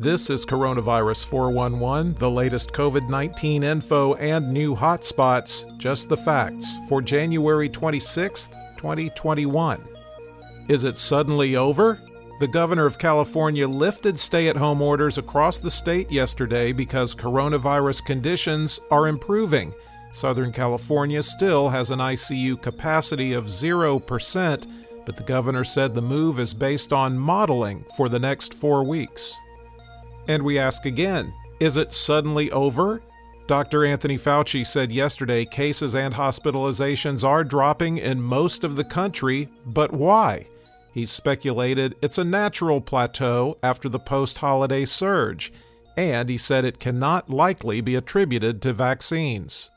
This is Coronavirus 411, the latest COVID 19 info and new hotspots, just the facts, for January 26, 2021. Is it suddenly over? The governor of California lifted stay at home orders across the state yesterday because coronavirus conditions are improving. Southern California still has an ICU capacity of 0%, but the governor said the move is based on modeling for the next four weeks. And we ask again is it suddenly over? Dr. Anthony Fauci said yesterday cases and hospitalizations are dropping in most of the country, but why? He speculated it's a natural plateau after the post holiday surge, and he said it cannot likely be attributed to vaccines.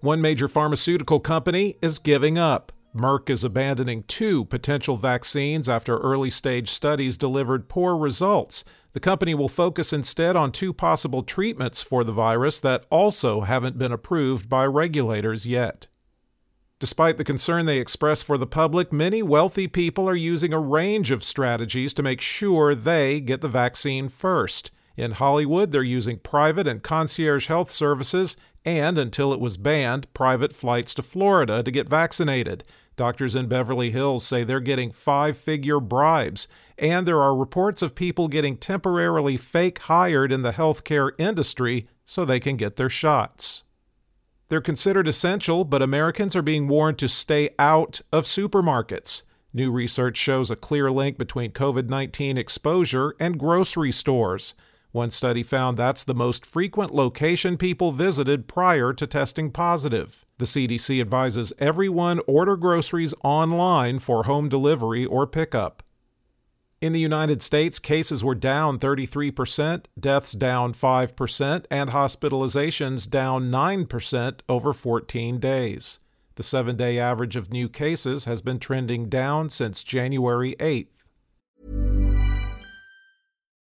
One major pharmaceutical company is giving up. Merck is abandoning two potential vaccines after early stage studies delivered poor results. The company will focus instead on two possible treatments for the virus that also haven't been approved by regulators yet. Despite the concern they express for the public, many wealthy people are using a range of strategies to make sure they get the vaccine first. In Hollywood, they're using private and concierge health services and, until it was banned, private flights to Florida to get vaccinated. Doctors in Beverly Hills say they're getting five figure bribes, and there are reports of people getting temporarily fake hired in the healthcare industry so they can get their shots. They're considered essential, but Americans are being warned to stay out of supermarkets. New research shows a clear link between COVID 19 exposure and grocery stores. One study found that's the most frequent location people visited prior to testing positive. The CDC advises everyone order groceries online for home delivery or pickup. In the United States, cases were down 33%, deaths down 5%, and hospitalizations down 9% over 14 days. The seven day average of new cases has been trending down since January 8th.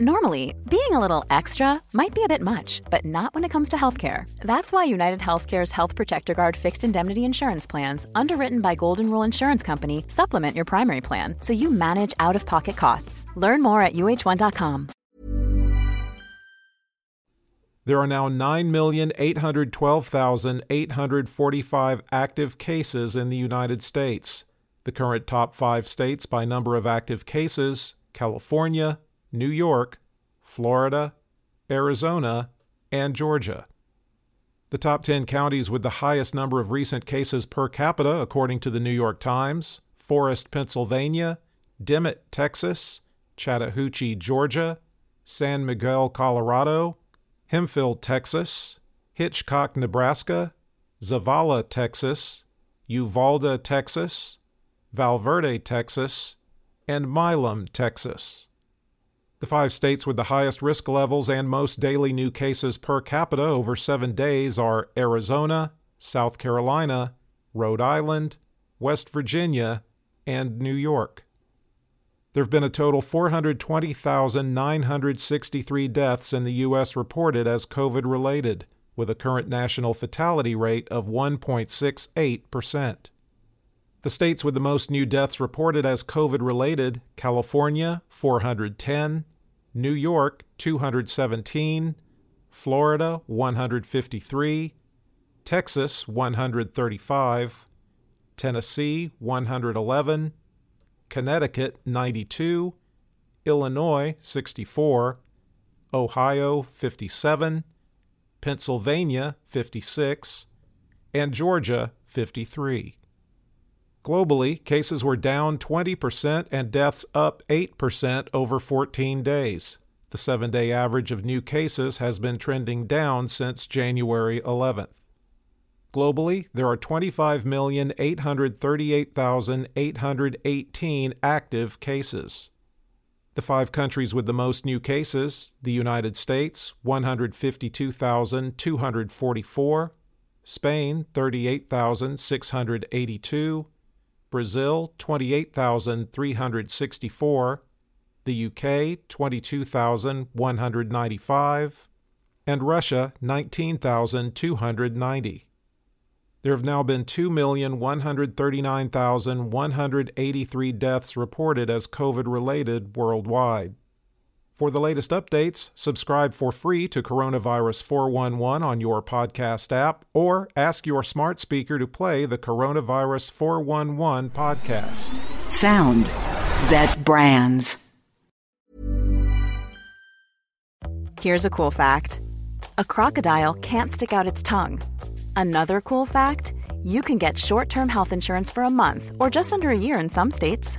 Normally, being a little extra might be a bit much, but not when it comes to healthcare. That's why United Healthcare's Health Protector Guard fixed indemnity insurance plans, underwritten by Golden Rule Insurance Company, supplement your primary plan so you manage out of pocket costs. Learn more at uh1.com. There are now 9,812,845 active cases in the United States. The current top five states by number of active cases California, New York, Florida, Arizona, and Georgia. The top 10 counties with the highest number of recent cases per capita, according to the New York Times Forest, Pennsylvania, Dimmitt, Texas, Chattahoochee, Georgia, San Miguel, Colorado, Hemphill, Texas, Hitchcock, Nebraska, Zavala, Texas, Uvalde, Texas, Valverde, Texas, and Milam, Texas. The five states with the highest risk levels and most daily new cases per capita over seven days are Arizona, South Carolina, Rhode Island, West Virginia, and New York. There have been a total 420,963 deaths in the U.S. reported as COVID related, with a current national fatality rate of 1.68%. The states with the most new deaths reported as COVID related California, 410, New York, 217, Florida, 153, Texas, 135, Tennessee, 111, Connecticut, 92, Illinois, 64, Ohio, 57, Pennsylvania, 56, and Georgia, 53. Globally, cases were down 20% and deaths up 8% over 14 days. The seven day average of new cases has been trending down since January 11th. Globally, there are 25,838,818 active cases. The five countries with the most new cases the United States, 152,244, Spain, 38,682, Brazil 28,364, the UK 22,195, and Russia 19,290. There have now been 2,139,183 deaths reported as COVID related worldwide. For the latest updates, subscribe for free to Coronavirus 411 on your podcast app or ask your smart speaker to play the Coronavirus 411 podcast. Sound that brands. Here's a cool fact a crocodile can't stick out its tongue. Another cool fact you can get short term health insurance for a month or just under a year in some states.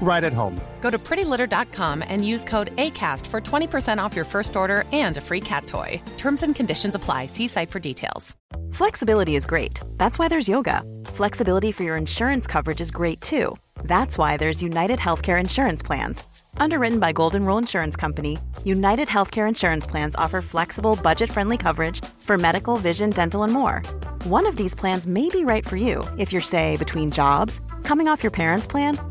right at home. Go to prettylitter.com and use code ACAST for 20% off your first order and a free cat toy. Terms and conditions apply. See site for details. Flexibility is great. That's why there's yoga. Flexibility for your insurance coverage is great too. That's why there's United Healthcare Insurance Plans. Underwritten by Golden Rule Insurance Company, United Healthcare Insurance Plans offer flexible, budget friendly coverage for medical, vision, dental, and more. One of these plans may be right for you if you're, say, between jobs, coming off your parents' plan,